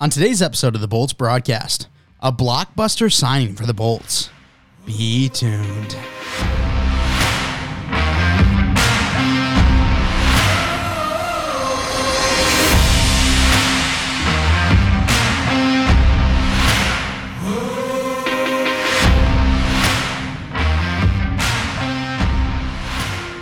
On today's episode of the Bolts broadcast, a blockbuster signing for the Bolts. Be tuned.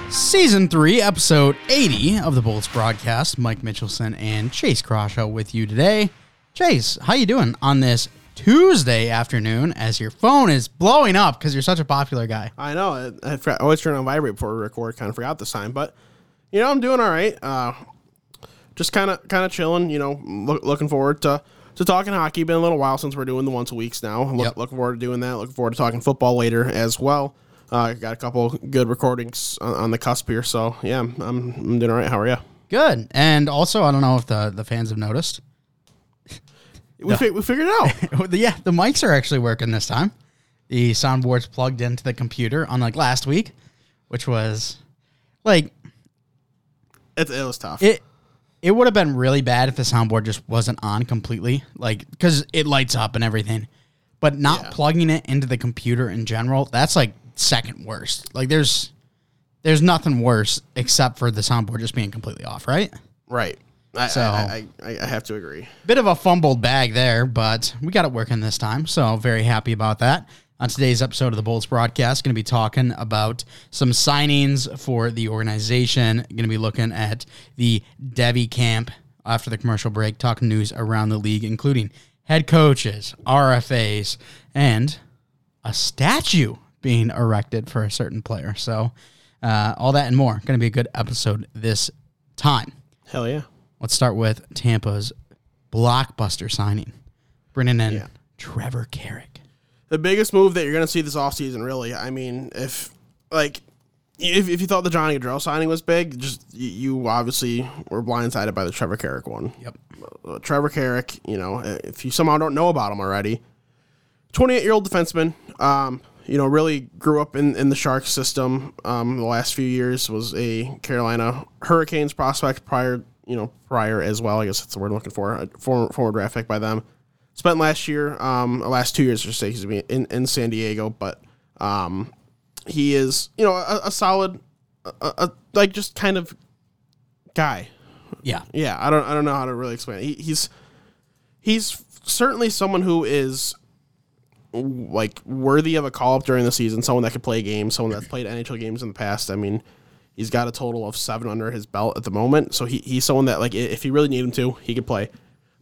Season 3, Episode 80 of the Bolts broadcast. Mike Mitchelson and Chase Croshaw with you today. Chase, how you doing on this Tuesday afternoon as your phone is blowing up because you're such a popular guy? I know. I, I, forgot, I always turn on vibrate before we record. Kind of forgot this time, but you know I'm doing all right. Uh, just kind of kind of chilling. You know, look, looking forward to to talking hockey. Been a little while since we're doing the once a weeks now. Look, Yep. Looking forward to doing that. Looking forward to talking football later as well. Uh, I got a couple good recordings on, on the cusp here, so yeah, I'm, I'm I'm doing all right. How are you? Good. And also, I don't know if the, the fans have noticed. We, fi- we figured it out. yeah, the mics are actually working this time. The soundboard's plugged into the computer, unlike last week, which was like it, it was tough. it. It would have been really bad if the soundboard just wasn't on completely, like because it lights up and everything. But not Yeah. plugging it into the computer in general, that's like second worst. Like there's there's nothing worse except for the soundboard just being completely off, right? right. I, So- I, I, I, have to agree. Bit of a fumbled bag there, but we got it working this time. So very happy about that. On today's episode of the Bolts broadcast, going to be talking about some signings for the organization. Going to be looking at the dev camp after the commercial break, talking news around the league, including head coaches, RFAs, and a statue being erected for a certain player. So uh, all that and more. Going to be a good episode this time. Hell yeah. Let's start with Tampa's blockbuster signing, bringing in Yeah. Trevor Carrick. the biggest move that you're going to see this offseason, really. I mean, if like if, if you thought the Johnny Gaudreau signing was big, just you, you obviously were blindsided by the Trevor Carrick one. Yep. Uh, Trevor Carrick, you know, if you somehow don't know about him already, 28 year old defenseman. Um, you know, really grew up in, in the Sharks system. Um, the last few years was a Carolina Hurricanes prospect prior, you know, prior as well. I guess that's the word I'm looking for. A former, former draft pick by them. Spent last year, um, the last two years, should say, he's been in, in San Diego, but um, he is, you know, a, a solid, a, a, like just kind of guy. Yeah. Yeah, I don't I don't know how to really explain. It. He, he's he's certainly someone who is like worthy of a call up during the season. Someone that could play games. Someone that's played NHL games in the past. I mean, he's got a total of seven under his belt at the moment. So he, he's someone that like if he really need him to, he could play.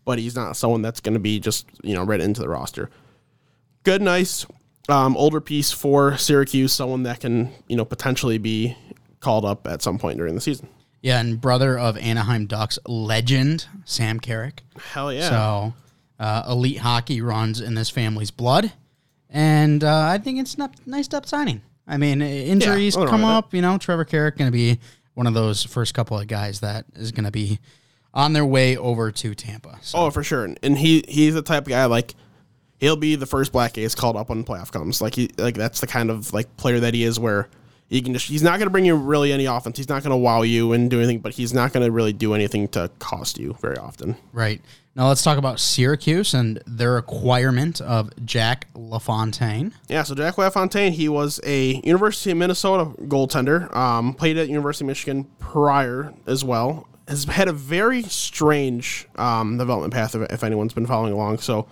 But he's not someone that's going to be just you know right into the roster. Good, nice, um, older piece for Syracuse. Someone that can you know potentially be called up at some point during the season. Yeah, and brother of Anaheim Ducks legend Sam Carrick. Hell yeah! So, uh, elite hockey runs in this family's blood, and uh, I think it's not nice up signing. I mean, injuries wrong come up. You know, Trevor Carrick going to be one of those first couple of guys that is going to be on their way over to Tampa. So, Oh, for sure. And, and he he's the type of guy like he'll be the first black ace called up when the playoff comes. Like he like that's the kind of like player that he is where he can just he's not gonna bring you really any offense. He's not gonna wow you and do anything, but he's not gonna really do anything to cost you very often. Right. Now let's talk about Syracuse and their acquirement of Jack LaFontaine. Yeah, so Jack LaFontaine, he was a University of Minnesota goaltender. Um, played at University of Michigan prior as well. has had a very strange um, development path. If, if anyone's been following along, so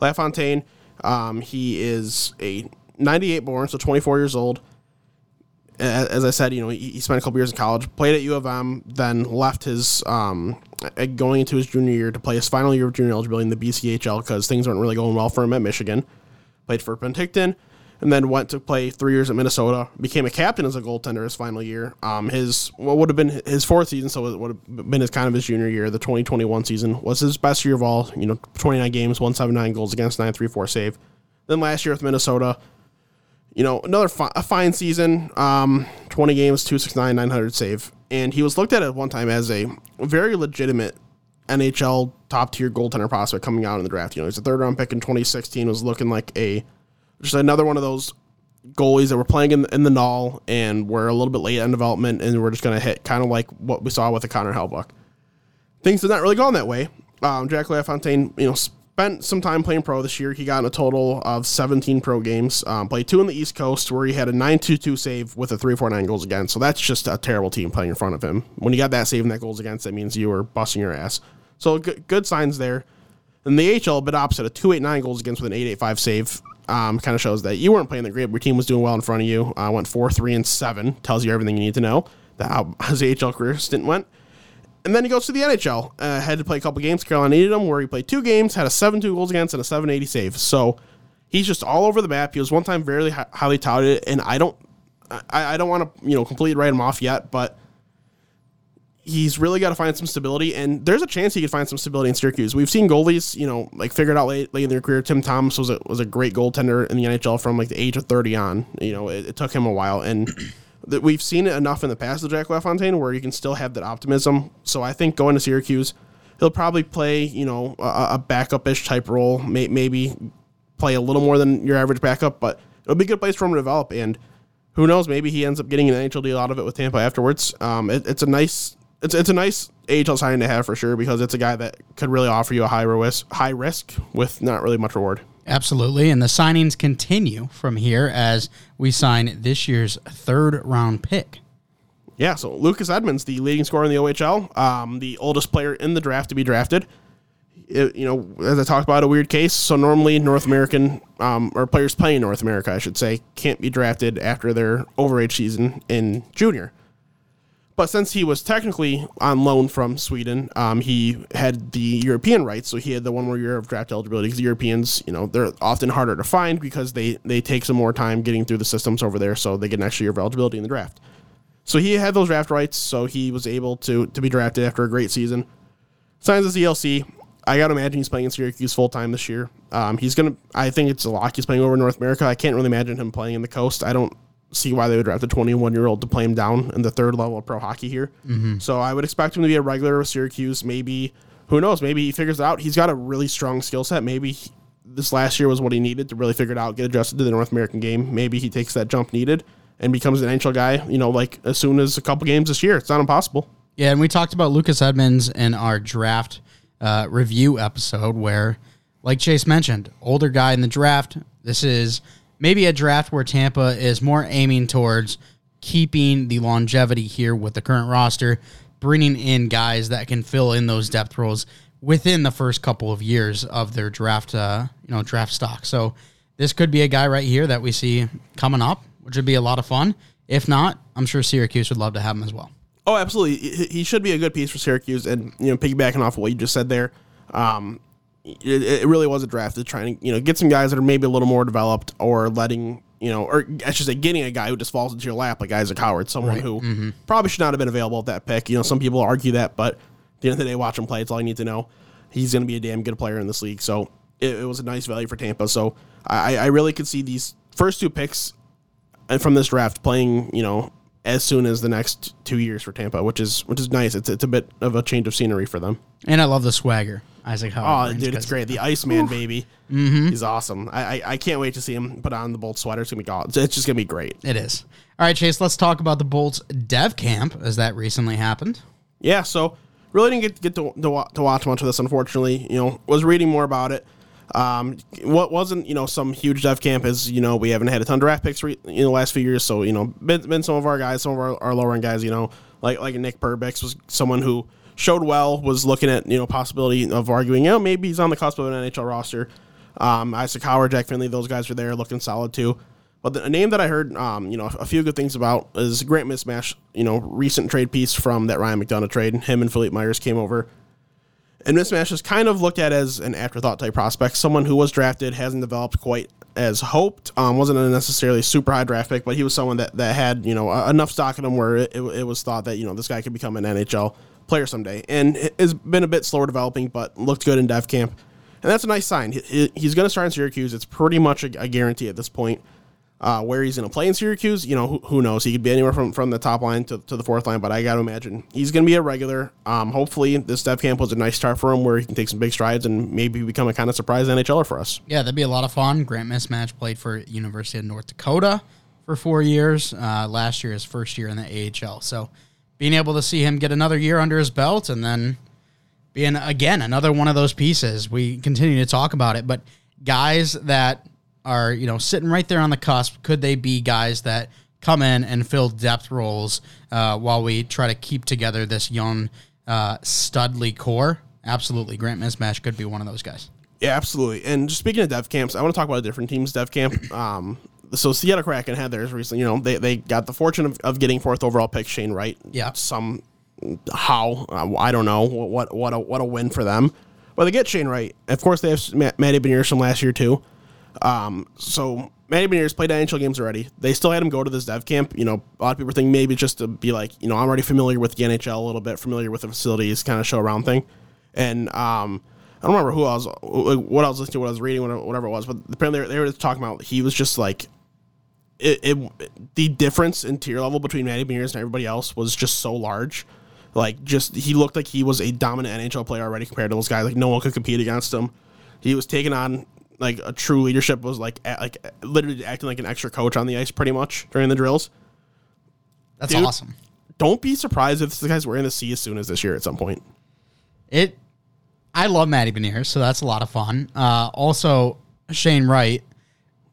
LaFontaine, um, he is a 98 born, so 24 years old. As I said, you know, he, spent a couple years in college, played at U of M, then left his um, going into his junior year to play his final year of junior eligibility in the BCHL because things weren't really going well for him at Michigan. Played for Penticton, and then went to play three years at Minnesota. Became a captain as a goaltender his final year. Um, his what would have been his fourth season, so it would have been his kind of his junior year. The 2021 season was his best year of all. You know, 29 games, 179 goals against, 934 save. Then last year with Minnesota, you know, another fi- a fine season. Um, 20 games, 269, 900 save, and he was looked at at one time as a very legitimate NHL top tier goaltender prospect coming out in the draft. You know, he's a third round pick in 2016. Was looking like a just another one of those goalies that were playing in, in the null and were a little bit late in development and we're just going to hit kind of like what we saw with the Connor Hellebuyck. Things did not really go that way. Um, Jack LaFontaine, you know, spent some time playing pro this year. He got in a total of 17 pro games. Um, played two in the East Coast where he had a 9-2-2 save with a 3-4-9 goals against. So that's just a terrible team playing in front of him. When you got that save and that goals against, that means you were busting your ass. So good, good signs there. And the HL, a bit opposite, a 289 goals against with an 885 save um, kind of shows that you weren't playing the great. Your team was doing well in front of you. Uh, went four, three, and seven. Tells you everything you need to know. That how his AHL career stint went. And then he goes to the NHL. Uh, had to play a couple games. Carolina needed him, where he played two games, had a 7 2 goals against, and a 780 save. So he's just all over the map. He was one time very highly touted, and I don't, I, I don't want to you know completely write him off yet, but he's really got to find some stability, and there's a chance he could find some stability in Syracuse. We've seen goalies, you know, like figured out late, late in their career. Tim Thomas was a, was a great goaltender in the NHL from like the age of 30 on. You know, it, it took him a while, and that we've seen it enough in the past with Jack LaFontaine where you can still have that optimism. So I think going to Syracuse, he'll probably play, you know, a, a backup-ish type role, may, maybe play a little more than your average backup, but it'll be a good place for him to develop. And who knows, maybe he ends up getting an NHL deal out of it with Tampa afterwards. Um, it, it's a nice it's it's a nice AHL signing to have for sure because it's a guy that could really offer you a high risk high risk with not really much reward. Absolutely, and the signings continue from here as we sign this year's third round pick. Yeah, so Lucas Edmonds, the leading scorer in the OHL, um, the oldest player in the draft to be drafted. It, you know, as I talked about, a weird case. So normally, North American um, or players playing North America, I should say, can't be drafted after their overage season in junior. But since he was technically on loan from Sweden, um, he had the European rights, so he had the one more year of draft eligibility. Because Europeans, you know, they're often harder to find because they they take some more time getting through the systems over there, so they get an extra year of eligibility in the draft. So he had those draft rights, so he was able to to be drafted after a great season. Signs as ELC. I gotta imagine he's playing in Syracuse full time this year. Um, he's gonna. I think it's a lock. He's playing over North America. I can't really imagine him playing in the coast. I don't see why they would draft a 21 year old to play him down in the third level of pro hockey here. Mm-hmm. So I would expect him to be a regular with Syracuse. Maybe who knows? Maybe he figures it out. He's got a really strong skill set. Maybe he, this last year was what he needed to really figure it out, get adjusted to the North American game. Maybe he takes that jump needed and becomes an NHL guy. You know, like as soon as a couple games this year. It's not impossible. Yeah, and we talked about Lucas Edmonds in our draft uh, review episode, where, like Chase mentioned, older guy in the draft. This is maybe a draft where Tampa is more aiming towards keeping the longevity here with the current roster, bringing in guys that can fill in those depth roles within the first couple of years of their draft, uh, you know, draft stock. So this could be a guy right here that we see coming up, which would be a lot of fun. If not, I'm sure Syracuse would love to have him as well. Oh, absolutely. He should be a good piece for Syracuse, and you know, piggybacking off of what you just said there. Um, it, it really was a draft to trying to you know get some guys that are maybe a little more developed or letting you know, or I should say, getting a guy who just falls into your lap like Isaac Howard, someone right. who mm-hmm. probably should not have been available at that pick. You know, some people argue that, but at the end of the day, watch him play. It's all you need to know. He's going to be a damn good player in this league. So it, it was a nice value for Tampa. So I, I really could see these first two picks uh, from this draft playing, you know, as soon as the next two years for Tampa, which is which is nice. It's it's a bit of a change of scenery for them. And I love the swagger. Isaac Howard. Oh, dude, it's great. The Iceman Oof. baby. Mm-hmm. He's awesome. I, I, I can't wait to see him put on the Bolt sweater. It's gonna be awesome. It's just gonna be great. It is. All right, Chase. Let's talk about the Bolts Dev Camp as that recently happened. Yeah. So really didn't get get to, to, to watch much of this. Unfortunately, you know, was reading more about it. Um, what wasn't you know some huge dev camp is you know we haven't had a ton of draft picks re- in the last few years, so you know been, been some of our guys, some of our, our lower end guys, you know like like Nick Perbix was someone who showed well. Was looking at you know possibility of arguing, you know, maybe he's on the cusp of an NHL roster. Um, Isaac Howard, Jack Finley, those guys are there looking solid too. But the, a name that I heard, um, you know, a few good things about is Grant Mismash. You know, recent trade piece from that Ryan McDonagh trade. Him and Philippe Myers came over. And Mismash is kind of looked at as an afterthought type prospect, someone who was drafted, hasn't developed quite as hoped. Um, wasn't necessarily super high draft pick, but he was someone that, that had you know enough stock in him where it, it, it was thought that you know this guy could become an NHL player someday, and has been a bit slower developing, but looked good in dev camp, and that's a nice sign. He, he's going to start in Syracuse. It's pretty much a, a guarantee at this point. Uh, where he's going to play in Syracuse, you know, who, who, knows? He could be anywhere from, from the top line to, to the fourth line, but I got to imagine he's going to be a regular. Um, hopefully, this dev camp was a nice start for him where he can take some big strides and maybe become a kind of surprise NHLer for us. Yeah, that'd be a lot of fun. Grant Mismash played for University of North Dakota for four years. Uh, last year, his first year in the AHL. So being able to see him get another year under his belt and then being, again, another one of those pieces. We continue to talk about it, but guys that are you know sitting right there on the cusp. Could they be guys that come in and fill depth roles uh, while we try to keep together this young uh, Studley core? Absolutely, Grant Mismash could be one of those guys. Yeah, absolutely. And just speaking of dev camps, I want to talk about a different team's dev camp. Um, so Seattle Kraken had theirs recently. You know, they, they got the fortune of, of getting fourth overall pick Shane Wright. Yeah. Some how uh, I don't know what what a what a win for them. But they get Shane Wright. Of course, they have Matty Beniers from last year too. Um, so Matty Beniers played NHL games already. They still had him go to this dev camp. You know, a lot of people think maybe just to be like, you know, I'm already familiar with the NHL a little bit, familiar with the facilities, kind of show around thing. And um, I don't remember who I was, what I was listening to, what I was reading, whatever it was, but apparently they were talking about he was just like, it, it the difference in tier level between Matty Beniers and everybody else was just so large. Like, just he looked like he was a dominant NHL player already compared to those guys. Like, no one could compete against him. He was taking on like a true leadership was like like literally acting like an extra coach on the ice pretty much during the drills. That's Dude, awesome. Don't be surprised if this guy's wearing the C as soon as this year at some point. It I love Matty Beniers, so that's a lot of fun. Uh, also, Shane Wright,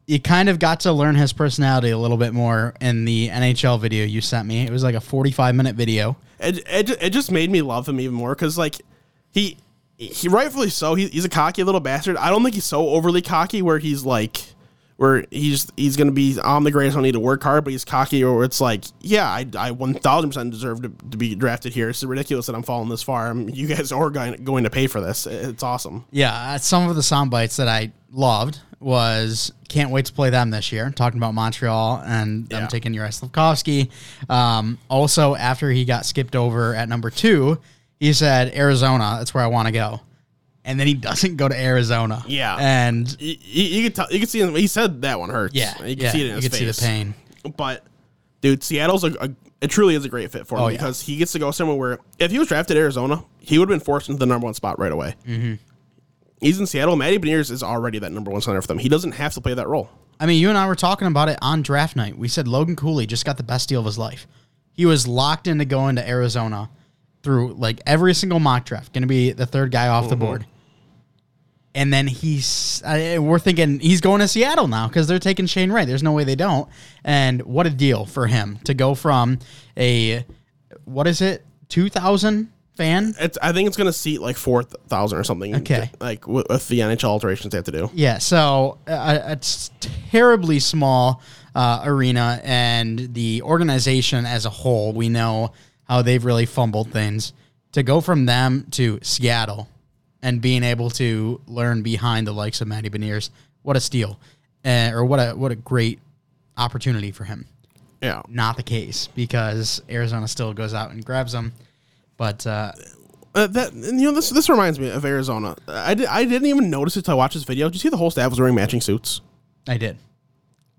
you kind of got to learn his personality a little bit more in the NHL video you sent me. It was like a 45 minute video. It, it, it just made me love him even more because, like, he he rightfully so. He, he's a cocky little bastard. I don't think he's so overly cocky where he's like, where he's he's gonna be I'm the greatest. I don't need to work hard, but he's cocky, or it's like, yeah, I I one thousand percent deserve to, to be drafted here. It's ridiculous that I'm falling this far. I'm, you guys are going going to pay for this. It's awesome. Yeah, uh, some of the sound bites that I loved was can't wait to play them this year. Talking about Montreal and them yeah. taking Uri Slafkovsky. Um, also, after he got skipped over at number two he said Arizona. That's where I want to go. And then he doesn't go to Arizona. Yeah, and you, you, you could tell. You could see him. He said that one hurts. Yeah, you can yeah, see it in his you can face. see the pain. But dude, Seattle's a, a it truly is a great fit for him oh, because yeah. he gets to go somewhere where if he was drafted Arizona, he would have been forced into the number one spot right away. Mm-hmm. He's in Seattle. Matty Beniers is already that number one center for them. He doesn't have to play that role. I mean, you and I were talking about it on draft night. We said Logan Cooley just got the best deal of his life. He was locked into going to Arizona through like every single mock draft, going to be the third guy off mm-hmm. the board. And then he's, uh, we're thinking he's going to Seattle now because they're taking Shane Wright. There's no way they don't. And what a deal for him to go from a, what is it, 2,000 fan? It's, I think it's going to seat like 4,000 or something. Okay. Like with, with, the NHL alterations they have to do. Yeah. So uh, it's terribly small uh, arena and the organization as a whole, we know how they've really fumbled things. To go from them to Seattle and being able to learn behind the likes of Matty Beniers, what a steal, uh, or what a what a great opportunity for him. Yeah, not the case because Arizona still goes out and grabs them, but. Uh, uh, that you know this this reminds me of Arizona. I, I didn't even notice it until I watched this video. Did you see the whole staff was wearing matching suits? I did.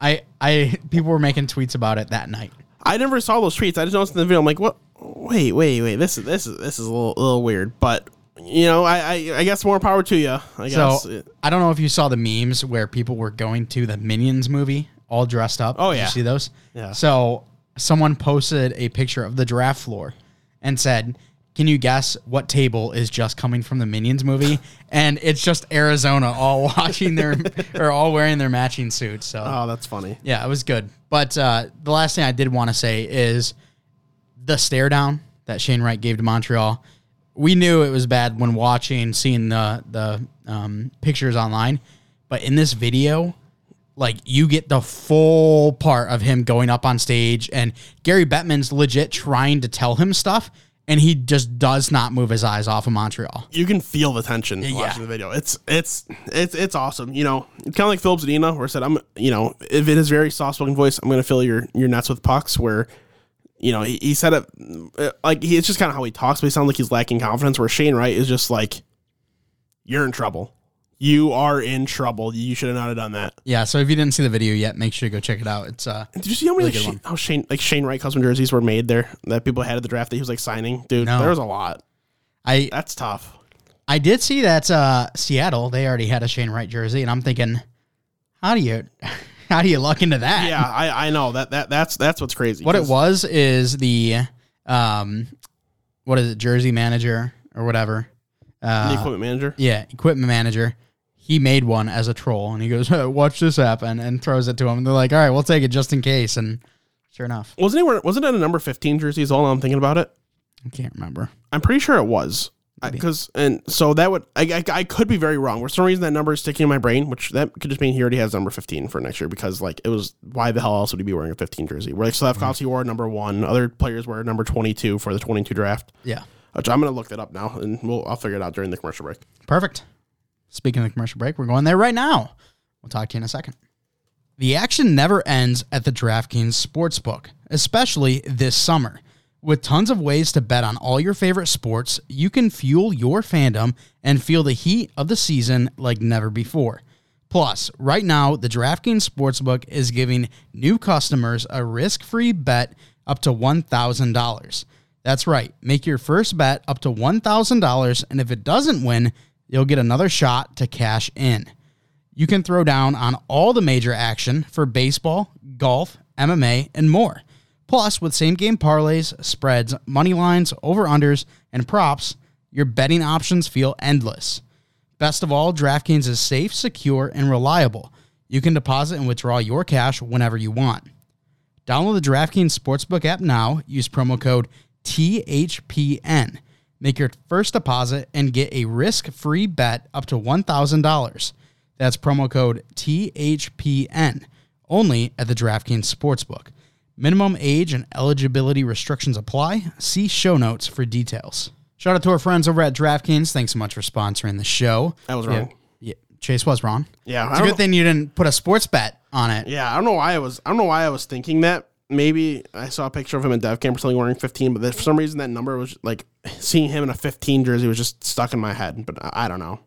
I I people were making tweets about it that night. I never saw those tweets. I just noticed in the video. I'm like, what? wait, wait, wait. This is this is this is a little, little weird, but you know, I, I, I guess more power to you. I guess. So I don't know if you saw the memes where people were going to the Minions movie all dressed up. Oh Did yeah, you see those? Yeah. So someone posted a picture of the draft floor and said, "Can you guess what table is just coming from the Minions movie?" and it's just Arizona all watching their or all wearing their matching suits. So oh, that's funny. Yeah, it was good. But uh, the last thing I did want to say is the stare down that Shane Wright gave to Montreal we knew it was bad when watching, seeing the the um, pictures online, but in this video, like you get the full part of him going up on stage, and Gary Bettman's legit trying to tell him stuff, and he just does not move his eyes off of Montreal. You can feel the tension watching the video. It's it's it's it's awesome. You know, it's kind of like Filip Zadina, where I said, "I'm you know, if it is very soft spoken voice, I'm going to fill your your nets with pucks." Where you know he, he said it uh, like he, it's just kind of how he talks, but he sounds like he's lacking confidence. Where Shane Wright is just like, "You're in trouble. You are in trouble. You should have not have done that." Yeah, so if you didn't see the video yet, make sure you go check it out. It's uh, Did you see how many Really like, Shane, how Shane like Shane Wright custom jerseys were made there that people had at the draft that he was like signing? Dude, No. there was a lot. I That's tough. I did see that uh, Seattle they already had a Shane Wright jersey, and I'm thinking, how do you how do you luck into that? Yeah, I, I know that that that's that's what's crazy. What it was is the um, what is it, jersey manager or whatever? the Uh, equipment manager. yeah, equipment manager. He made one as a troll, and he goes, "Watch this happen," and throws it to him. And they're like, "All right, we'll take it just in case." And sure enough, Wasn't it? Wasn't it a number fifteen jersey? Is all I'm thinking about it. I can't remember. I'm pretty sure it was because and so that would I, I I could be very wrong. For some reason, that number is sticking in my brain, which that could just mean he already has number 15 for next year because like it was why the hell else would he be wearing a 15 jersey? Where like Slafkovsky wore number one, other players wear number 22 for the 22 draft. Yeah, uh, Which I'm gonna look that up now, and we'll I'll figure it out during the commercial break. Perfect. Speaking of the commercial break, we're going there right now. We'll talk to you in a second. The action never ends at the DraftKings Sportsbook, especially this summer. With tons of ways to bet on all your favorite sports, you can fuel your fandom and feel the heat of the season like never before. Plus, right now, the DraftKings Sportsbook is giving new customers a risk free bet up to $1,000. That's right, make your first bet up to $1,000, and if it doesn't win, you'll get another shot to cash in. You can throw down on all the major action for baseball, golf, MMA, and more. Plus, with same game parlays, spreads, money lines, over unders, and props, your betting options feel endless. Best of all, DraftKings is safe, secure, and reliable. You can deposit and withdraw your cash whenever you want. Download the DraftKings Sportsbook app now. Use promo code THPN. Make your first deposit and get a risk free bet up to $1,000. That's promo code THPN. Only at the DraftKings Sportsbook. Minimum age and eligibility restrictions apply. See show notes for details. Shout out to our friends over at DraftKings. Thanks so much for sponsoring the show. I was Yeah, wrong. yeah, Chase was wrong. Yeah, It's a good know- thing you didn't put a sports bet on it. Yeah, I don't know why I was. I don't know why I was thinking that. Maybe I saw a picture of him in dev camp or something wearing 15, but for some reason that number was like seeing him in a 15 jersey was just stuck in my head. But I, don't know.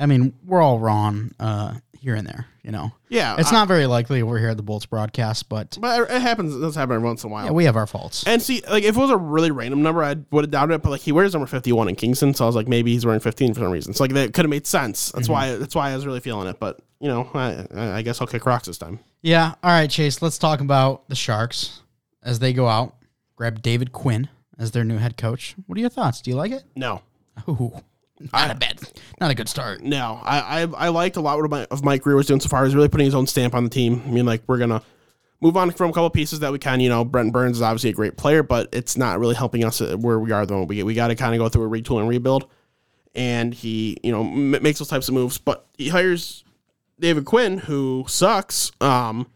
I mean, we're all wrong uh, here and there, you know. Yeah, It's I- not very likely we're here at the Bolts broadcast, but But it happens. It does happen every once in a while. yeah, we have our faults. and see, like if it was a really random number, I would have doubted it. But like he wears number 51 in Kingston, so I was like maybe he's wearing 15 for some reason. So like that could have made sense. That's why. That's why I was really feeling it. But you know, I, I guess I'll kick rocks this time. Yeah. All right, Chase, let's talk about the Sharks as they go out, grab David Quinn as their new head coach. What are your thoughts? Do you like it? No, Ooh, not a bad, not a good start. No, I, I I liked a lot what my, of Mike Grier was doing so far. He's really putting his own stamp on the team. I mean, like we're gonna move on from a couple pieces that we can. You know, Brent Burns is obviously a great player, but it's not really helping us where we are. Though we we got to kind of go through a retool and rebuild. And he, you know, m- makes those types of moves, but he hires David Quinn, who sucks. Um,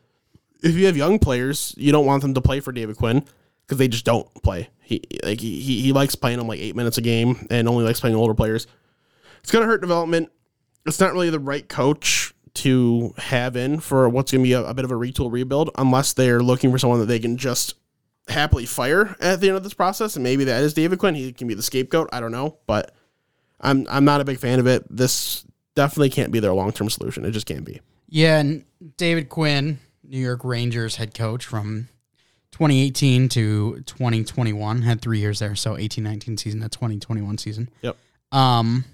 if you have young players, you don't want them to play for David Quinn because they just don't play. He like he, he likes playing them like eight minutes a game and only likes playing older players. It's gonna hurt development. It's not really the right coach to have in for what's gonna be a, a bit of a retool rebuild unless they're looking for someone that they can just happily fire at the end of this process. And maybe that is David Quinn. He can be the scapegoat. I don't know, but I'm I'm not a big fan of it. This definitely can't be their long term solution. It just can't be. Yeah, and David Quinn, New York Rangers head coach from 2018 to 2021, had three years there, so 18-19 season to 2021 season. Yep. Um,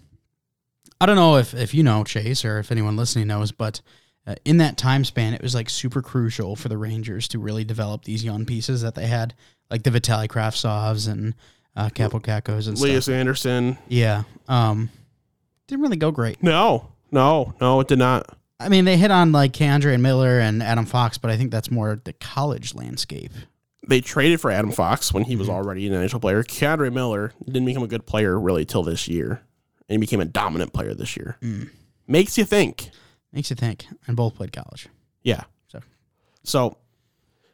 I don't know if if you know Chase or if anyone listening knows, but uh, in that time span, it was like super crucial for the Rangers to really develop these young pieces that they had, like the Vitaly Kravtsovs and uh, Kaapo Kakkos and stuff. Anderson. Yeah. Um, didn't really go great. No, no, no, it did not. I mean, they hit on like K'Andre Miller and Adam Fox, but I think that's more the college landscape. they traded for Adam Fox when he was already an NHL player. K'Andre Miller didn't become a good player really till this year, and he became a dominant player this year. Makes you think. Makes you think. And both played college. Yeah. So So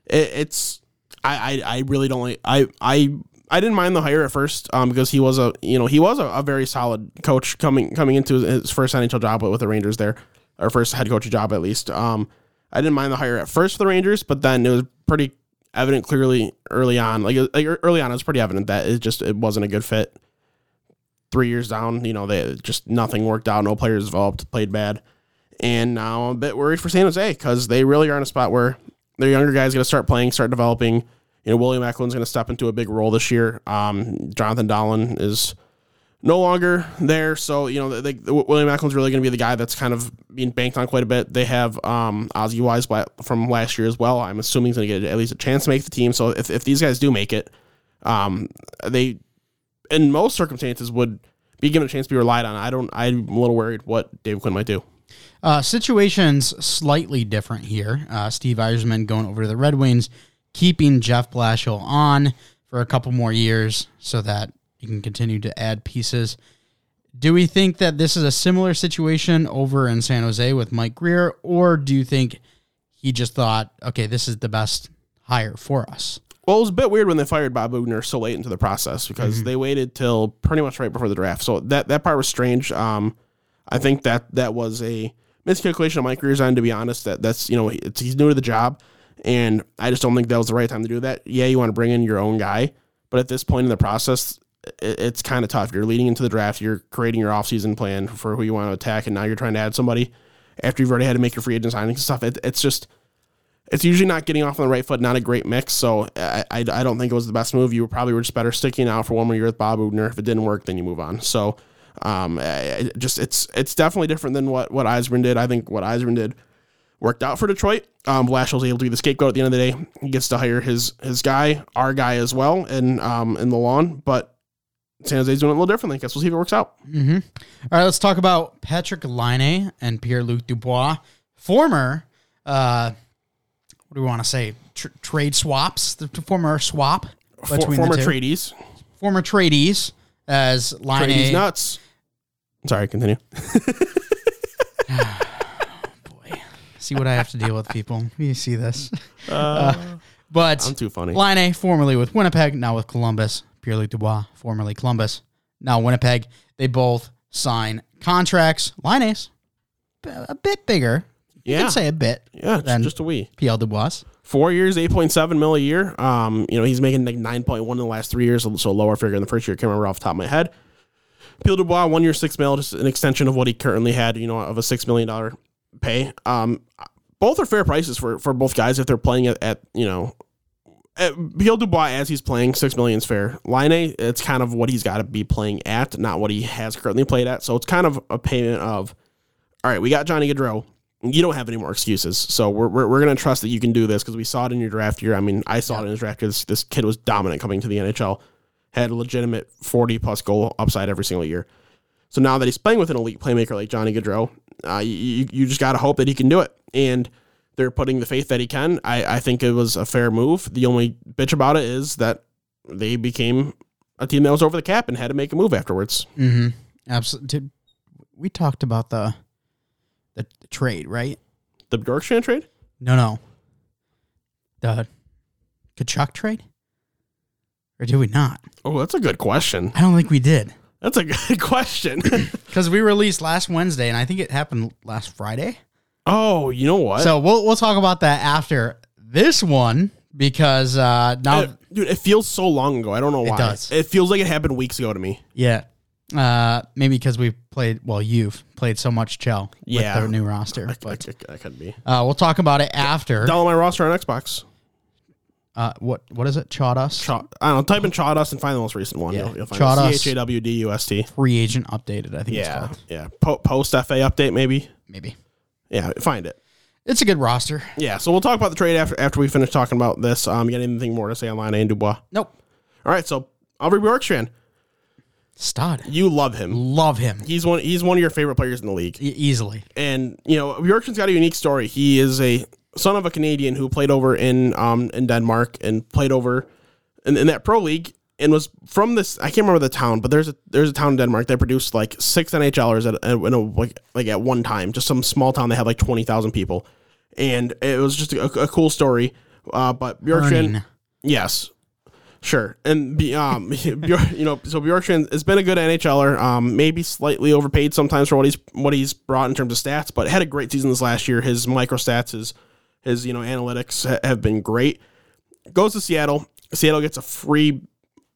it, it's I, I I really don't like I I I didn't mind the hire at first um, because he was a you know he was a, a very solid coach coming coming into his first NHL job with the Rangers there or first head coaching job at least um I didn't mind the hire at first for the Rangers but then it was pretty evident clearly early on like, like early on it was pretty evident that it just it wasn't a good fit three years down you know they just nothing worked out no players developed played bad and now I'm a bit worried for San Jose because they really are in a spot where their younger guys going to start playing, start developing. You know, William Eklund's going to step into a big role this year. Um, Jonathan Dahlen is no longer there, so you know, they, William Eklund's really going to be the guy that's kind of being banked on quite a bit. They have um, Ozzy Wise from last year as well. I'm assuming he's going to get at least a chance to make the team. So if, if these guys do make it, um, they in most circumstances would be given a chance to be relied on. I don't. I'm a little worried what Dave Quinn might do. Uh, situation's slightly different here. Uh, Steve Yzerman going over to the Red Wings, keeping Jeff Blashill on for a couple more years so that he can continue to add pieces. Do we think that this is a similar situation over in San Jose with Mike Grier, or do you think he just thought, okay, this is the best hire for us? Well, it was a bit weird when they fired Bob Boughner so late into the process because they waited till pretty much right before the draft. So that that part was strange. Um, I think that that was a miscalculation on Mike Grier's end. To be honest, that that's you know it's, he's new to the job, and I just don't think that was the right time to do that. Yeah, you want to bring in your own guy, but at this point in the process, it, it's kind of tough. You're leading into the draft. You're creating your offseason plan for who you want to attack, and now you're trying to add somebody after you've already had to make your free agent signings and stuff. It, it's just it's usually not getting off on the right foot, not a great mix. So I, I, I don't think it was the best move. You probably were just better sticking out for one more year with Bob Boughner. If it didn't work, then you move on. So um, just it's it's definitely different than what what Yzerman did. I think what Yzerman did worked out for Detroit. Um, able to be the scapegoat at the end of the day. He gets to hire his his guy, our guy as well, and um in the lawn. But San Jose's doing it a little differently. Guess we'll see if it works out. Mm-hmm. All right, let's talk about Patrick Laine and Pierre Luc Dubois, former. Uh, what do we want to say? Tr- trade swaps, the former swap For, former the two. tradies, former tradies as tradies nuts. Sorry, continue. Boy, see what I have to deal with, people. You see this, Uh, but I'm too funny. Laine formerly with Winnipeg, now with Columbus. Pierre Luc Dubois, formerly Columbus, now Winnipeg. They both sign contracts. Laine's a bit bigger. You Yeah. can say a bit. Yeah, just, than just a wee. Pierre Dubois. Four years, eight point seven mil a year. Um, you know, he's making like nine point one in the last three years, so a lower figure in the first year. Can't remember off the top of my head. PL Dubois, one year, six mil, just an extension of what he currently had. You know, of a six million dollar pay. Um, both are fair prices for for both guys if they're playing at, at you know. At PL Dubois, as he's playing, six million is fair. Line A, it's kind of what he's got to be playing at, not what he has currently played at. So it's kind of a payment of, all right, we got Johnny Gaudreau. You don't have any more excuses. So we're, we're, we're going to trust that you can do this because we saw it in your draft year. I mean, I saw it in his draft year. This, this kid was dominant coming to the NHL, had a legitimate 40 plus goal upside every single year. So now that he's playing with an elite playmaker like Johnny Gaudreau, uh, you, you just got to hope that he can do it. And they're putting the faith that he can. I, I think it was a fair move. The only bitch about it is that they became a team that was over the cap and had to make a move afterwards. Mm-hmm. Absolutely. Did, We talked about the, the the trade, right? The Bjorkstrand trade? No, no. The Tkachuk trade, or did we not? Oh, that's a good question. I don't think we did That's a good question. because we released last Wednesday, and I think it happened last Friday. Oh, you know what? So we'll we'll talk about that after this one because uh, now, Uh, dude, it feels so long ago. I don't know why. It does. It feels like it happened weeks ago to me. yeah, uh, maybe because we played. Well, you've played so much Chell Yeah. with the new roster. I, But I, I could be. uh, we'll talk about it after. Download my roster on Xbox. Uh, what what is it? Chawdust Chaw, I don't know. Type in Chawdust and find the most recent one. Yeah. You'll, you'll find Chawdust. C H A W D U S T. free agent updated. I think it's Yeah, called. yeah. Po- post FA update maybe. Maybe Yeah, find it. it's a good roster. Yeah, so we'll talk about the trade after after we finish talking about this. Um, you got anything more to say on Laine and Dubois? Nope. All right, so Aubrey Bjorkstrand, Stud. you love him. Love him He's one. He's one of your favorite players in the league. e- easily. and you know Bjorkstrand's got a unique story. He is a son of a Canadian who played over in um in Denmark and played over in, in that pro league and was from this. I can't remember the town, but there's a there's a town in Denmark that produced like six NHLers at, at in a, like like at one time. Just some small town that had like twenty thousand people, and it was just a, a cool story. Uh, but Bjorkstrand, yes, sure, and um, you know, so Bjorkstrand has been a good NHLer. Um, maybe slightly overpaid sometimes for what he's what he's brought in terms of stats, but had a great season this last year. His micro stats, his his you know analytics ha- have been great. Goes to Seattle. Seattle gets a free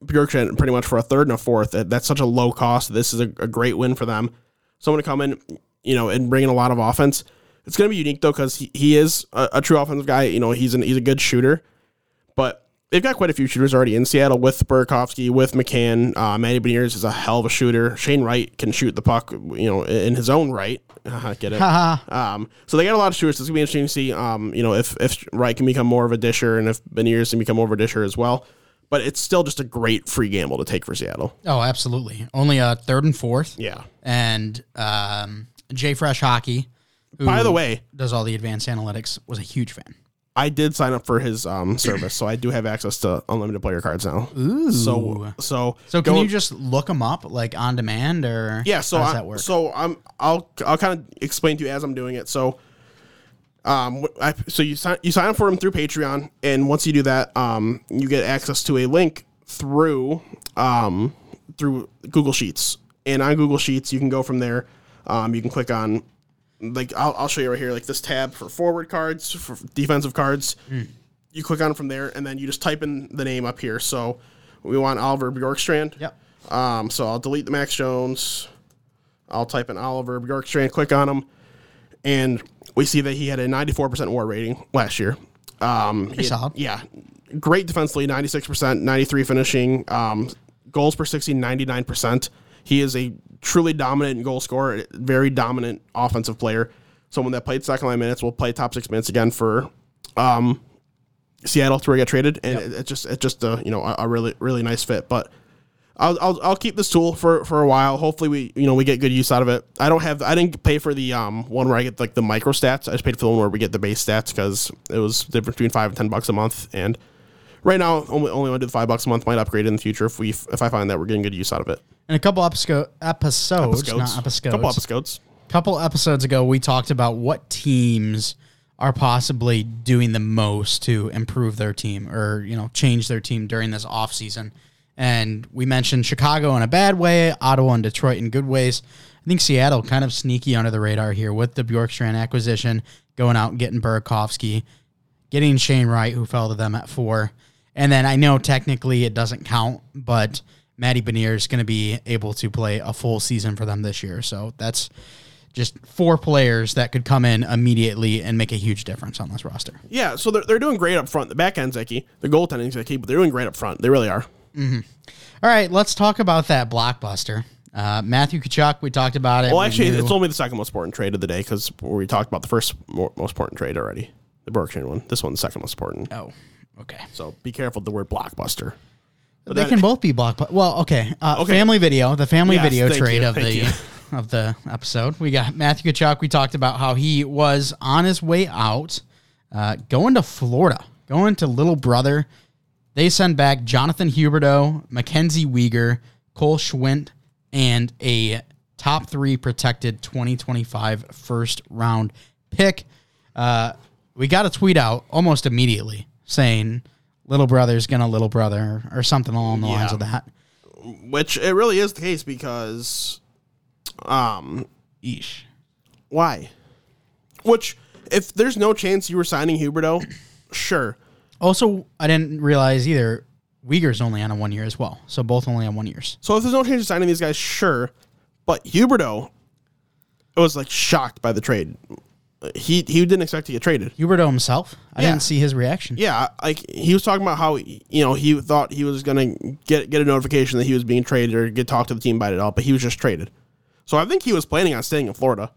Bjorkstrand pretty much for a third and a fourth. That's such a low cost. This is a, a great win for them. Someone to come in, you know, and bring in a lot of offense. It's going to be unique though because he, he is a, a true offensive guy. You know, he's an, he's a good shooter, but they've got quite a few shooters already in Seattle with Burakovsky, with McCann. Uh, Matty Beniers is a hell of a shooter. Shane Wright can shoot the puck, you know, in his own right. Get it? um, so they got a lot of shooters. It's gonna be interesting to see, um, you know, if if Wright can become more of a disher and if Beniers can become more of a disher as well. But it's still just a great free gamble to take for Seattle. Oh, absolutely. Only a third and fourth. Yeah. And um, J Fresh Hockey, who By the way, does all the advanced analytics, was a huge fan. I did sign up for his um, service, so I do have access to unlimited player cards now. Ooh. So so So can go- you just look them up like on demand or Yeah, so how does I, that work? so I'm I'll I'll kind of explain to you as I'm doing it. So um I, so you sign you sign up for them through Patreon and once you do that um you get access to a link through um through Google Sheets. And on Google Sheets you can go from there um you can click on like I'll, I'll show you right here like this tab for forward cards for defensive cards. You click on it from there and then you just type in the name up here. So we want Oliver Bjorkstrand. Yep. Um, so I'll delete the Max Jones. I'll type in Oliver Bjorkstrand, click on him, and we see that he had a 94% WAR rating last year. Um, he solid. Yeah. Great defensively, 96%, 93 finishing, um, goals per 60, 99%. He is a truly dominant goal scorer, very dominant offensive player. Someone that played second line minutes will play top six minutes again for um, Seattle to where he got traded, and it, it's just it's just a you know a, a really really nice fit. But I'll, I'll I'll keep this tool for for a while. Hopefully we you know we get good use out of it. I don't have I didn't pay for the um one where I get like the micro stats. I just paid for the one where we get the base stats because it was different between five and ten bucks a month. And right now only only want to do the five bucks a month. Might upgrade in the future if we if I find that we're getting good use out of it. In a couple episode episodes, not episodes, couple episodes. couple episodes ago, we talked about what teams are possibly doing the most to improve their team or you know change their team during this offseason. And we mentioned Chicago in a bad way, Ottawa and Detroit in good ways. I think Seattle kind of sneaky under the radar here with the Bjorkstrand acquisition, going out and getting Burakovsky, getting Shane Wright, who fell to them at four. And then I know technically it doesn't count, but Matty Benier is going to be able to play a full season for them this year. So that's just four players that could come in immediately and make a huge difference on this roster. Yeah, so they're, they're doing great up front. The back end's icky. The goaltending's icky, but they're doing great up front. They really are. All right, let's talk about that blockbuster. Uh, Matthew Tkachuk, we talked about it. Well, We actually, knew- it's only the second most important trade of the day because we talked about the first most important trade already, the Berkshire one. This one's the second most important. oh, okay. So be careful with the word blockbuster. But they that- can both be blockbuster. Well, okay. Uh, Okay. Family video, the family Yes, video trade you, of the you. of the episode. We got Matthew Tkachuk. We talked about how he was on his way out, uh, going to Florida, going to Little Brother. They send back Jonathan Huberdeau, Mackenzie Weegar, Cole Schwindt, and a top three protected 2025 first round pick. Uh, we got a tweet out almost immediately saying little brother's gonna little brother or something along the lines of that. which it really is the case because, um, Eesh. why? Which, if there's no chance you were signing Huberdeau, sure. Also, I didn't realize either. Weegar's only on a one year as well, so both only on one years. So if there's no chance of signing these guys, sure. But Huberdeau I was like shocked by the trade. He he didn't expect to get traded. Huberdeau himself, I Yeah. didn't see his reaction. Yeah, like he was talking about how you know he thought he was gonna get get a notification that he was being traded or get talked to the team about it all, but he was just traded. So I think he was planning on staying in Florida.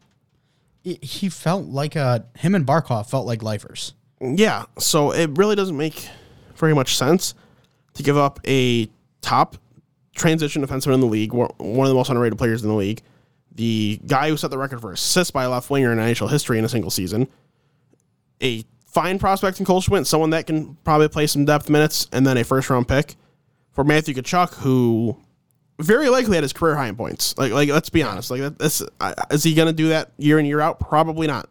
He- He felt like a him and Barkov felt like lifers. Yeah, so it really doesn't make very much sense to give up a top transition defenseman in the league, one of the most underrated players in the league, the guy who set the record for assists by a left winger in NHL history in a single season, a fine prospect in Cole Schwindt, someone that can probably play some depth minutes, and then a first round pick for Matthew Tkachuk, who very likely had his career high in points. Like, like let's be honest. Like, this uh, is he going to do that year in year out? Probably not.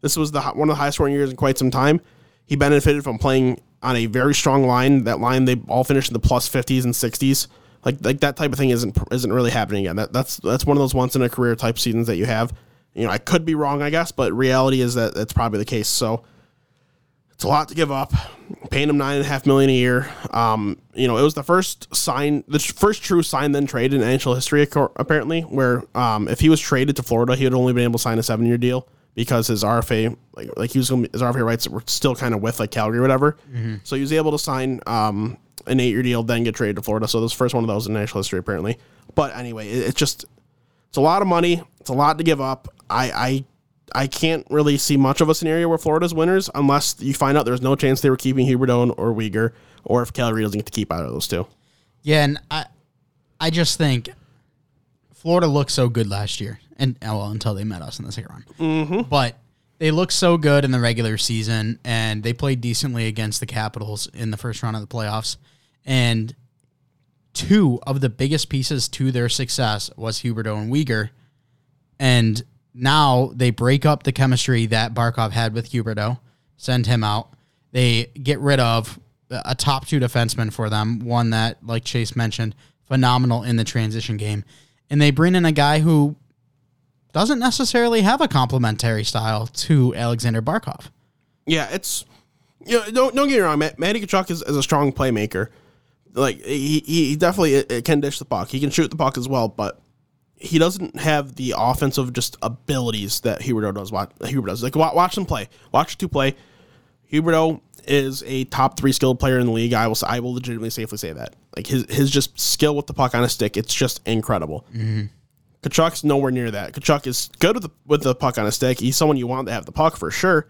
This was the one of the highest scoring years in quite some time. He benefited from playing on a very strong line. That line they all finished in the plus fifties and sixties. Like like that type of thing isn't isn't really happening again. That that's that's one of those once in a career type seasons that you have. You know, I could be wrong, I guess, but reality is that that's probably the case. So it's a lot to give up. Paying him nine and a half million a year. Um, you know, it was the first sign, the first true sign then trade in NHL history, apparently. Where um, if he was traded to Florida, he would only been able to sign a seven year deal because his RFA, like like he was his RFA rights were still kind of with like Calgary or whatever. Mm-hmm. So he was able to sign um, an eight year deal, then get traded to Florida. So this first one of those in national history apparently. But anyway, it, it's just it's a lot of money. It's a lot to give up. I I I can't really see much of a scenario where Florida's winners unless you find out there's no chance they were keeping Huberdeau or Weegar, or if Calgary doesn't get to keep either of those two. Yeah, and I I just think Florida looked so good last year, and oh, well, until they met us in the second round. Mm-hmm. But they looked so good in the regular season, and they played decently against the Capitals in the first round of the playoffs. And two of the biggest pieces to their success was Huberdeau and Weegar, and now they break up the chemistry that Barkov had with Huberdeau, send him out. They get rid of a top two defenseman for them, one that, like Chase mentioned, phenomenal in the transition game and they bring in a guy who doesn't necessarily have a complementary style to Alexander Barkov. Yeah, it's you know, don't don't get me wrong, Matt, Matty Tkachuk is, is a strong playmaker. Like he he definitely uh, uh, can dish the puck. He can shoot the puck as well, but he doesn't have the offensive just abilities that Huberdeau does. Watch Huberdeau does. Like watch him play. Watch two play. Huberdeau is a top three skilled player in the league. I will I will legitimately safely say that. Like his his just skill with the puck on a stick, it's just incredible. Mm-hmm. Tkachuk's nowhere near that. Tkachuk is good with the, with the puck on a stick. He's someone you want to have the puck for sure,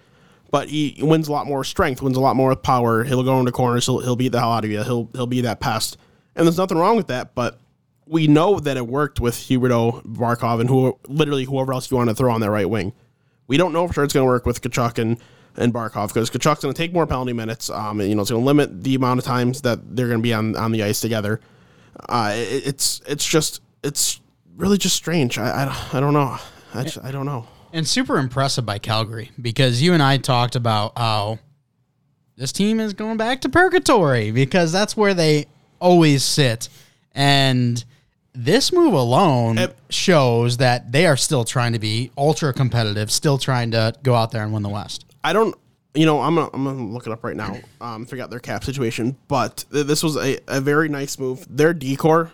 but he wins a lot more strength, wins a lot more power. He'll go into corners. He'll, he'll beat the hell out of you. He'll he'll be that pest, and there's nothing wrong with that. But we know that it worked with Huberdeau, Barkov, and who literally whoever else you want to throw on that right wing. We don't know for sure it's going to work with Tkachuk and and Barkov because Tkachuk's going to take more penalty minutes. Um, and, you know, it's going to limit the amount of times that they're going to be on, on the ice together. Uh, it, it's it's just it's really just strange. I, I, I don't know. I, just, I don't know. And super impressive by Calgary because you and I talked about how this team is going back to purgatory because that's where they always sit. And this move alone it, shows that they are still trying to be ultra competitive, still trying to go out there and win the West. I don't. You know, I'm gonna, I'm gonna look it up right now. Um, figure out their cap situation, but th- this was a, a very nice move. Their D-core,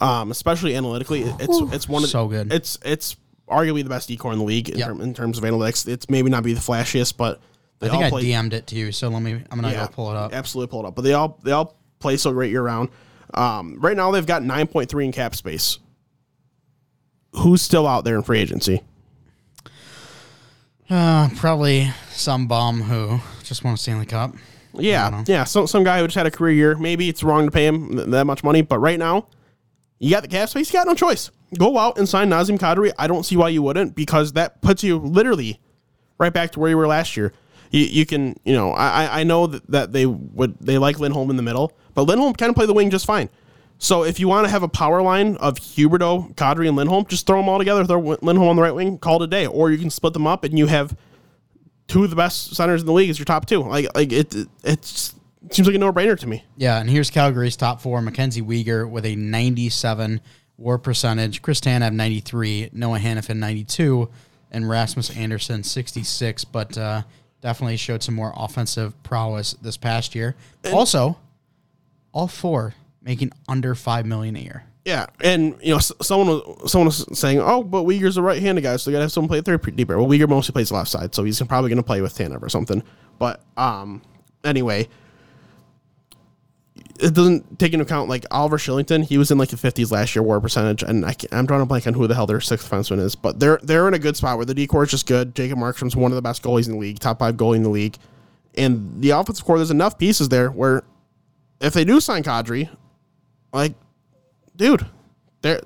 um, especially analytically, it's it's one of so good. It's it's arguably the best D-core in the league in, yep. term, in terms of analytics. It's maybe not be the flashiest, but I think I play, DM'd it to you. So let me. I'm gonna yeah, go pull it up. Absolutely pull it up. But they all they all play so great year round. Um, right now they've got 9.3 in cap space. Who's still out there in free agency? Uh, probably some bum who just won a Stanley Cup. Yeah, yeah. So, some guy who just had a career year. Maybe it's wrong to pay him th- that much money, but right now, you got the cap space. You got no choice. Go out and sign Nazem Kadri. I don't see why you wouldn't, because that puts you literally right back to where you were last year. You, you can, you know, I I know that, that they would they like Lindholm in the middle, but Lindholm can play the wing just fine. So if you want to have a power line of Huberdeau, Kadri, and Lindholm, just throw them all together. Throw Lindholm on the right wing, call it a day. Or you can split them up and you have two of the best centers in the league as your top two. Like like it it seems like a no brainer to me. Yeah, and here's Calgary's top four: Mackenzie Weegar with a 97 WAR percentage, Chris Tanev 93, Noah Hanifin 92, and Rasmus Andersson 66. But uh, definitely showed some more offensive prowess this past year. And also, all four making under five million a year. Yeah, and you know, someone was someone was saying, "Oh, but Weegar's a right-handed guy, so you gotta have someone play third deeper." Well, Weegar mostly plays left side, so he's probably gonna play with Tanev or something. But um, anyway, it doesn't take into account like Oliver Kylington. He was in like the fifties last year, war percentage, and I am drawing a blank on who the hell their sixth defenseman is. But they're they're in a good spot where the D-core is just good. Jacob Markstrom's one of the best goalies in the league, top five goalie in the league, and the offensive core. There's enough pieces there where if they do sign Kadri, like, dude, they're,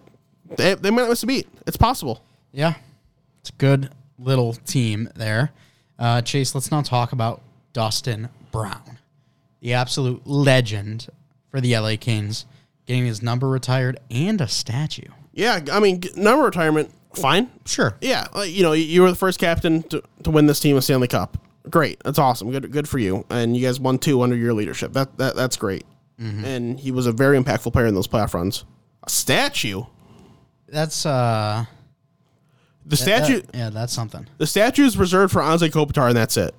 they they might miss a beat. It's possible. Yeah, it's a good little team there. Uh, Chase, let's now talk about Dustin Brown, the absolute legend for the LA Kings, getting his number retired and a statue. Yeah, I mean, number retirement, fine. Sure. Yeah, you know, you were the first captain to, to win this team a Stanley Cup. Great, that's awesome. Good, good for you. And you guys won two under your leadership. That, that that's great. And he was a very impactful player in those playoff runs. A statue. That's uh The statue. that- yeah, that's something. The statue is reserved for Anze Kopitar, and that's it.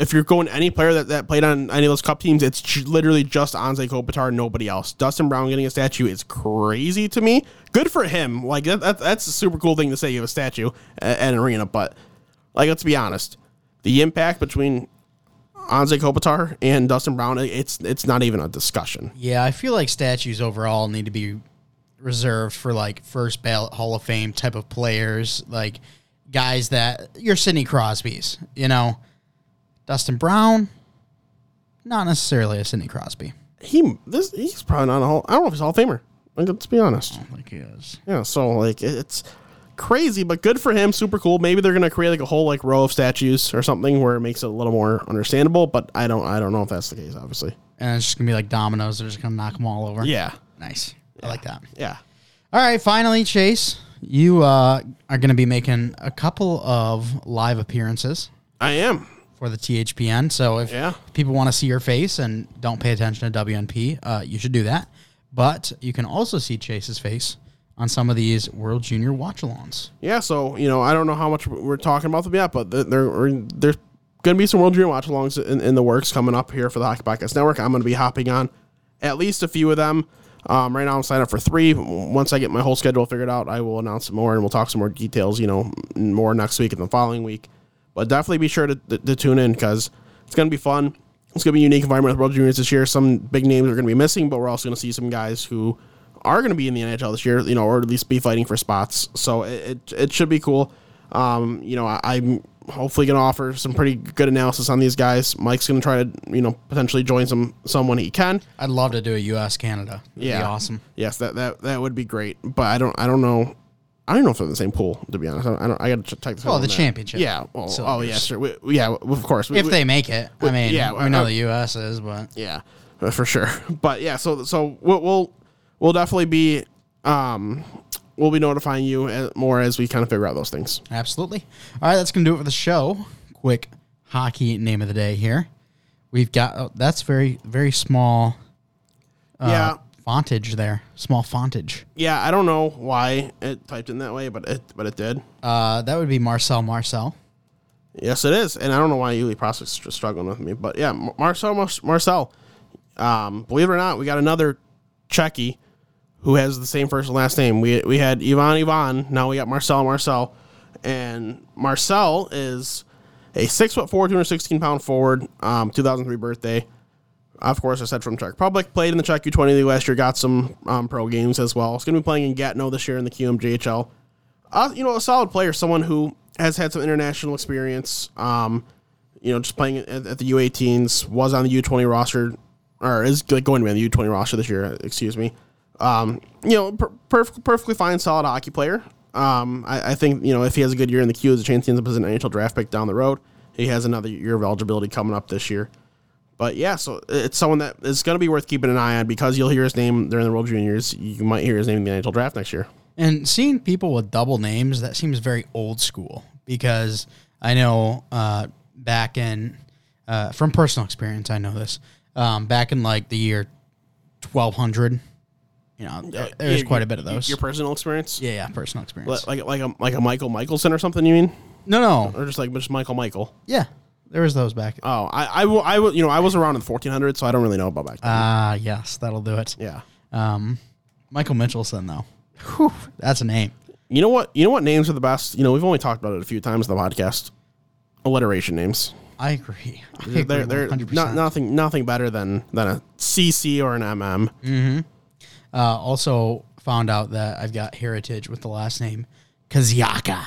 If you're going any player that, that played on any of those cup teams, it's literally just Anze Kopitar, nobody else. Dustin Brown getting a statue is crazy to me. Good for him. Like that, that, that's a super cool thing to say. You have a statue at, at an arena, but like let's be honest, the impact between Anze Kopitar and Dustin Brown, it's it's not even a discussion. Yeah, I feel like statues overall need to be reserved for like first ballot Hall of Fame type of players, like guys that you're Sidney Crosby's, you know. Dustin Brown, not necessarily a Sidney Crosby. He this he's probably not a hall. I don't know if he's a Hall of Famer. Like, let's be honest. Like he is. Yeah, so like it's crazy, but good for him. Super cool. Maybe they're gonna create like a whole like row of statues or something where it makes it a little more understandable. But I don't, I don't know if that's the case. Obviously. And it's just gonna be like dominoes. They're just gonna knock them all over. Yeah. nice. I like that. Yeah. All right, finally, Chase, you uh, are gonna be making a couple of live appearances I am. For the THPN. So if Yeah. people want to see your face and don't pay attention to WNP, uh, you should do that. But you can also see Chase's face on some of these World Junior watch-alongs. Yeah. So you know, I don't know how much we're talking about them yet, but there, there there's gonna be some World Junior watch alongs in, in the works coming up here for the Hockey Podcast Network. I'm gonna be hopping on at least a few of them. Um, right now, I'm signed up for three. Once I get my whole schedule figured out, I will announce some more and we'll talk some more details. You know, more next week and the following week. But definitely be sure to, to, to tune in because it's going to be fun. It's going to be a unique environment with World Juniors this year. Some big names are going to be missing, but we're also going to see some guys who are going to be in the NHL this year, you know, or at least be fighting for spots. So it, it, it should be cool. Um, you know, I, I'm hopefully going to offer some pretty good analysis on these guys. Mike's going to try to, you know, potentially join some someone he can. I'd love to do a U.S. Canada. That'd Yeah, be awesome. Yes, that that that would be great. But I don't I don't know. I don't know if they're in the same pool. To be honest, I don't. I, got to check this. Well, out the championship. Yeah. Well, So oh yeah, sure. We, we- yeah, of course. We- If they make it, I mean, yeah, we know uh, the U.S. is, but yeah, uh, for sure. But yeah, so so we'll we'll, we'll definitely be um we'll be notifying you uh, more as we kind of figure out those things. Absolutely. All right, that's going to do it for the show. Quick hockey name of the day here. We've got oh, that's very very small uh, yeah. Fontage there. Small fontage. Yeah, I don't know why it typed in that way, but it but it did. Uh, that would be Marcel Marcel. Yes, it is, and I don't know why Elite Prospect's just struggling with me, but yeah, Marcel Mar- Marcel. Um, believe it or not, we got another Checky who has the same first and last name. We we had Ivan Ivan, now we got Marcel Marcel, and Marcel is a six foot four, two hundred sixteen pound forward, um, two thousand three birthday. Of course, I said from Czech Republic. Played in the Czech U20 league last year. Got some um, pro games as well. It's going to be playing in Gatineau this year in the QMJHL uh, you know, a solid player, someone who has had some international experience. Um, you know, just playing at, at the U18s, was on the U20 roster, or is like going to be on the U20 roster this year. Excuse me. Um, you know, per- perf- perfectly fine, solid hockey player. Um, I, I think you know if he has a good year in the queue, there's a chance he ends up as an NHL draft pick down the road. He has another year of eligibility coming up this year. But yeah, so it's someone that is going to be worth keeping an eye on because you'll hear his name during the World Juniors. You might hear his name in the NHL draft next year. And seeing people with double names, that seems very old school because I know uh, back in, uh, from personal experience, I know this. Um, back in like the year 1200, you know, there- there's quite a bit of those. Your personal experience, yeah, yeah, personal experience. like like a like a Michael Michelson or something. You mean, no, no. or just like just Michael Michael? Yeah, there was those back. Oh, I I will I will you know I was around in 1400, so I don't really know about back then. Ah, yes, that'll do it. yeah. Um, Michael Mitchelson, though. Whew, that's a name. You know what? You know what names are the best? You know, we've only talked about it a few times in the podcast. Alliteration names. I agree. I They're, agree they're 100%. not, nothing nothing better than than a CC or an MM. Hmm. Uh, also found out that I've got heritage with the last name Kaziaka.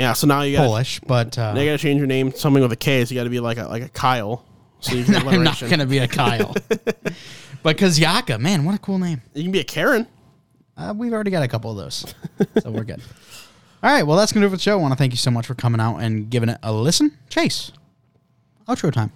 Yeah, so now you got Polish, but uh, you got to change your name to something with a K. So you got to be like a like a Kyle. So you can I'm not going to be a Kyle. but Kaziaka, man, what a cool name. you can be a Karen. Uh, we've already got a couple of those, so we're good. All right, well, that's going to do it for the show. I want to thank you so much for coming out and giving it a listen. Chase, outro time.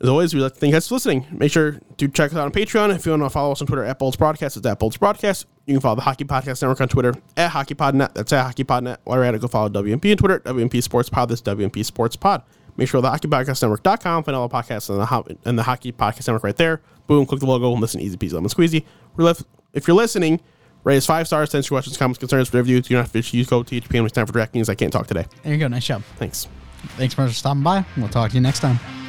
As always, we'd like to thank you guys for listening. Make sure to check us out on Patreon. If you want to follow us on Twitter at Bolts Broadcast, it's at Bolts Broadcast. You can follow the Hockey Podcast Network on Twitter at HockeyPodNet. That's at HockeyPodNet. While you're at it, go follow WNP on Twitter, WNP Sports Pod. That's WNP Sports Pod. Make sure the HockeyPodcastNetwork.com, find all the podcasts and the, ho- and the Hockey Podcast Network right there. Boom, click the logo, and listen easy peasy, lemon squeezy. We're left, if you're listening, rate us five stars, send your questions, comments, concerns, for review. Do not have to use code THP when it's time for DraftKings. I can't talk today. There you go. Nice job. Thanks. Thanks much for stopping by. We'll talk to you next time.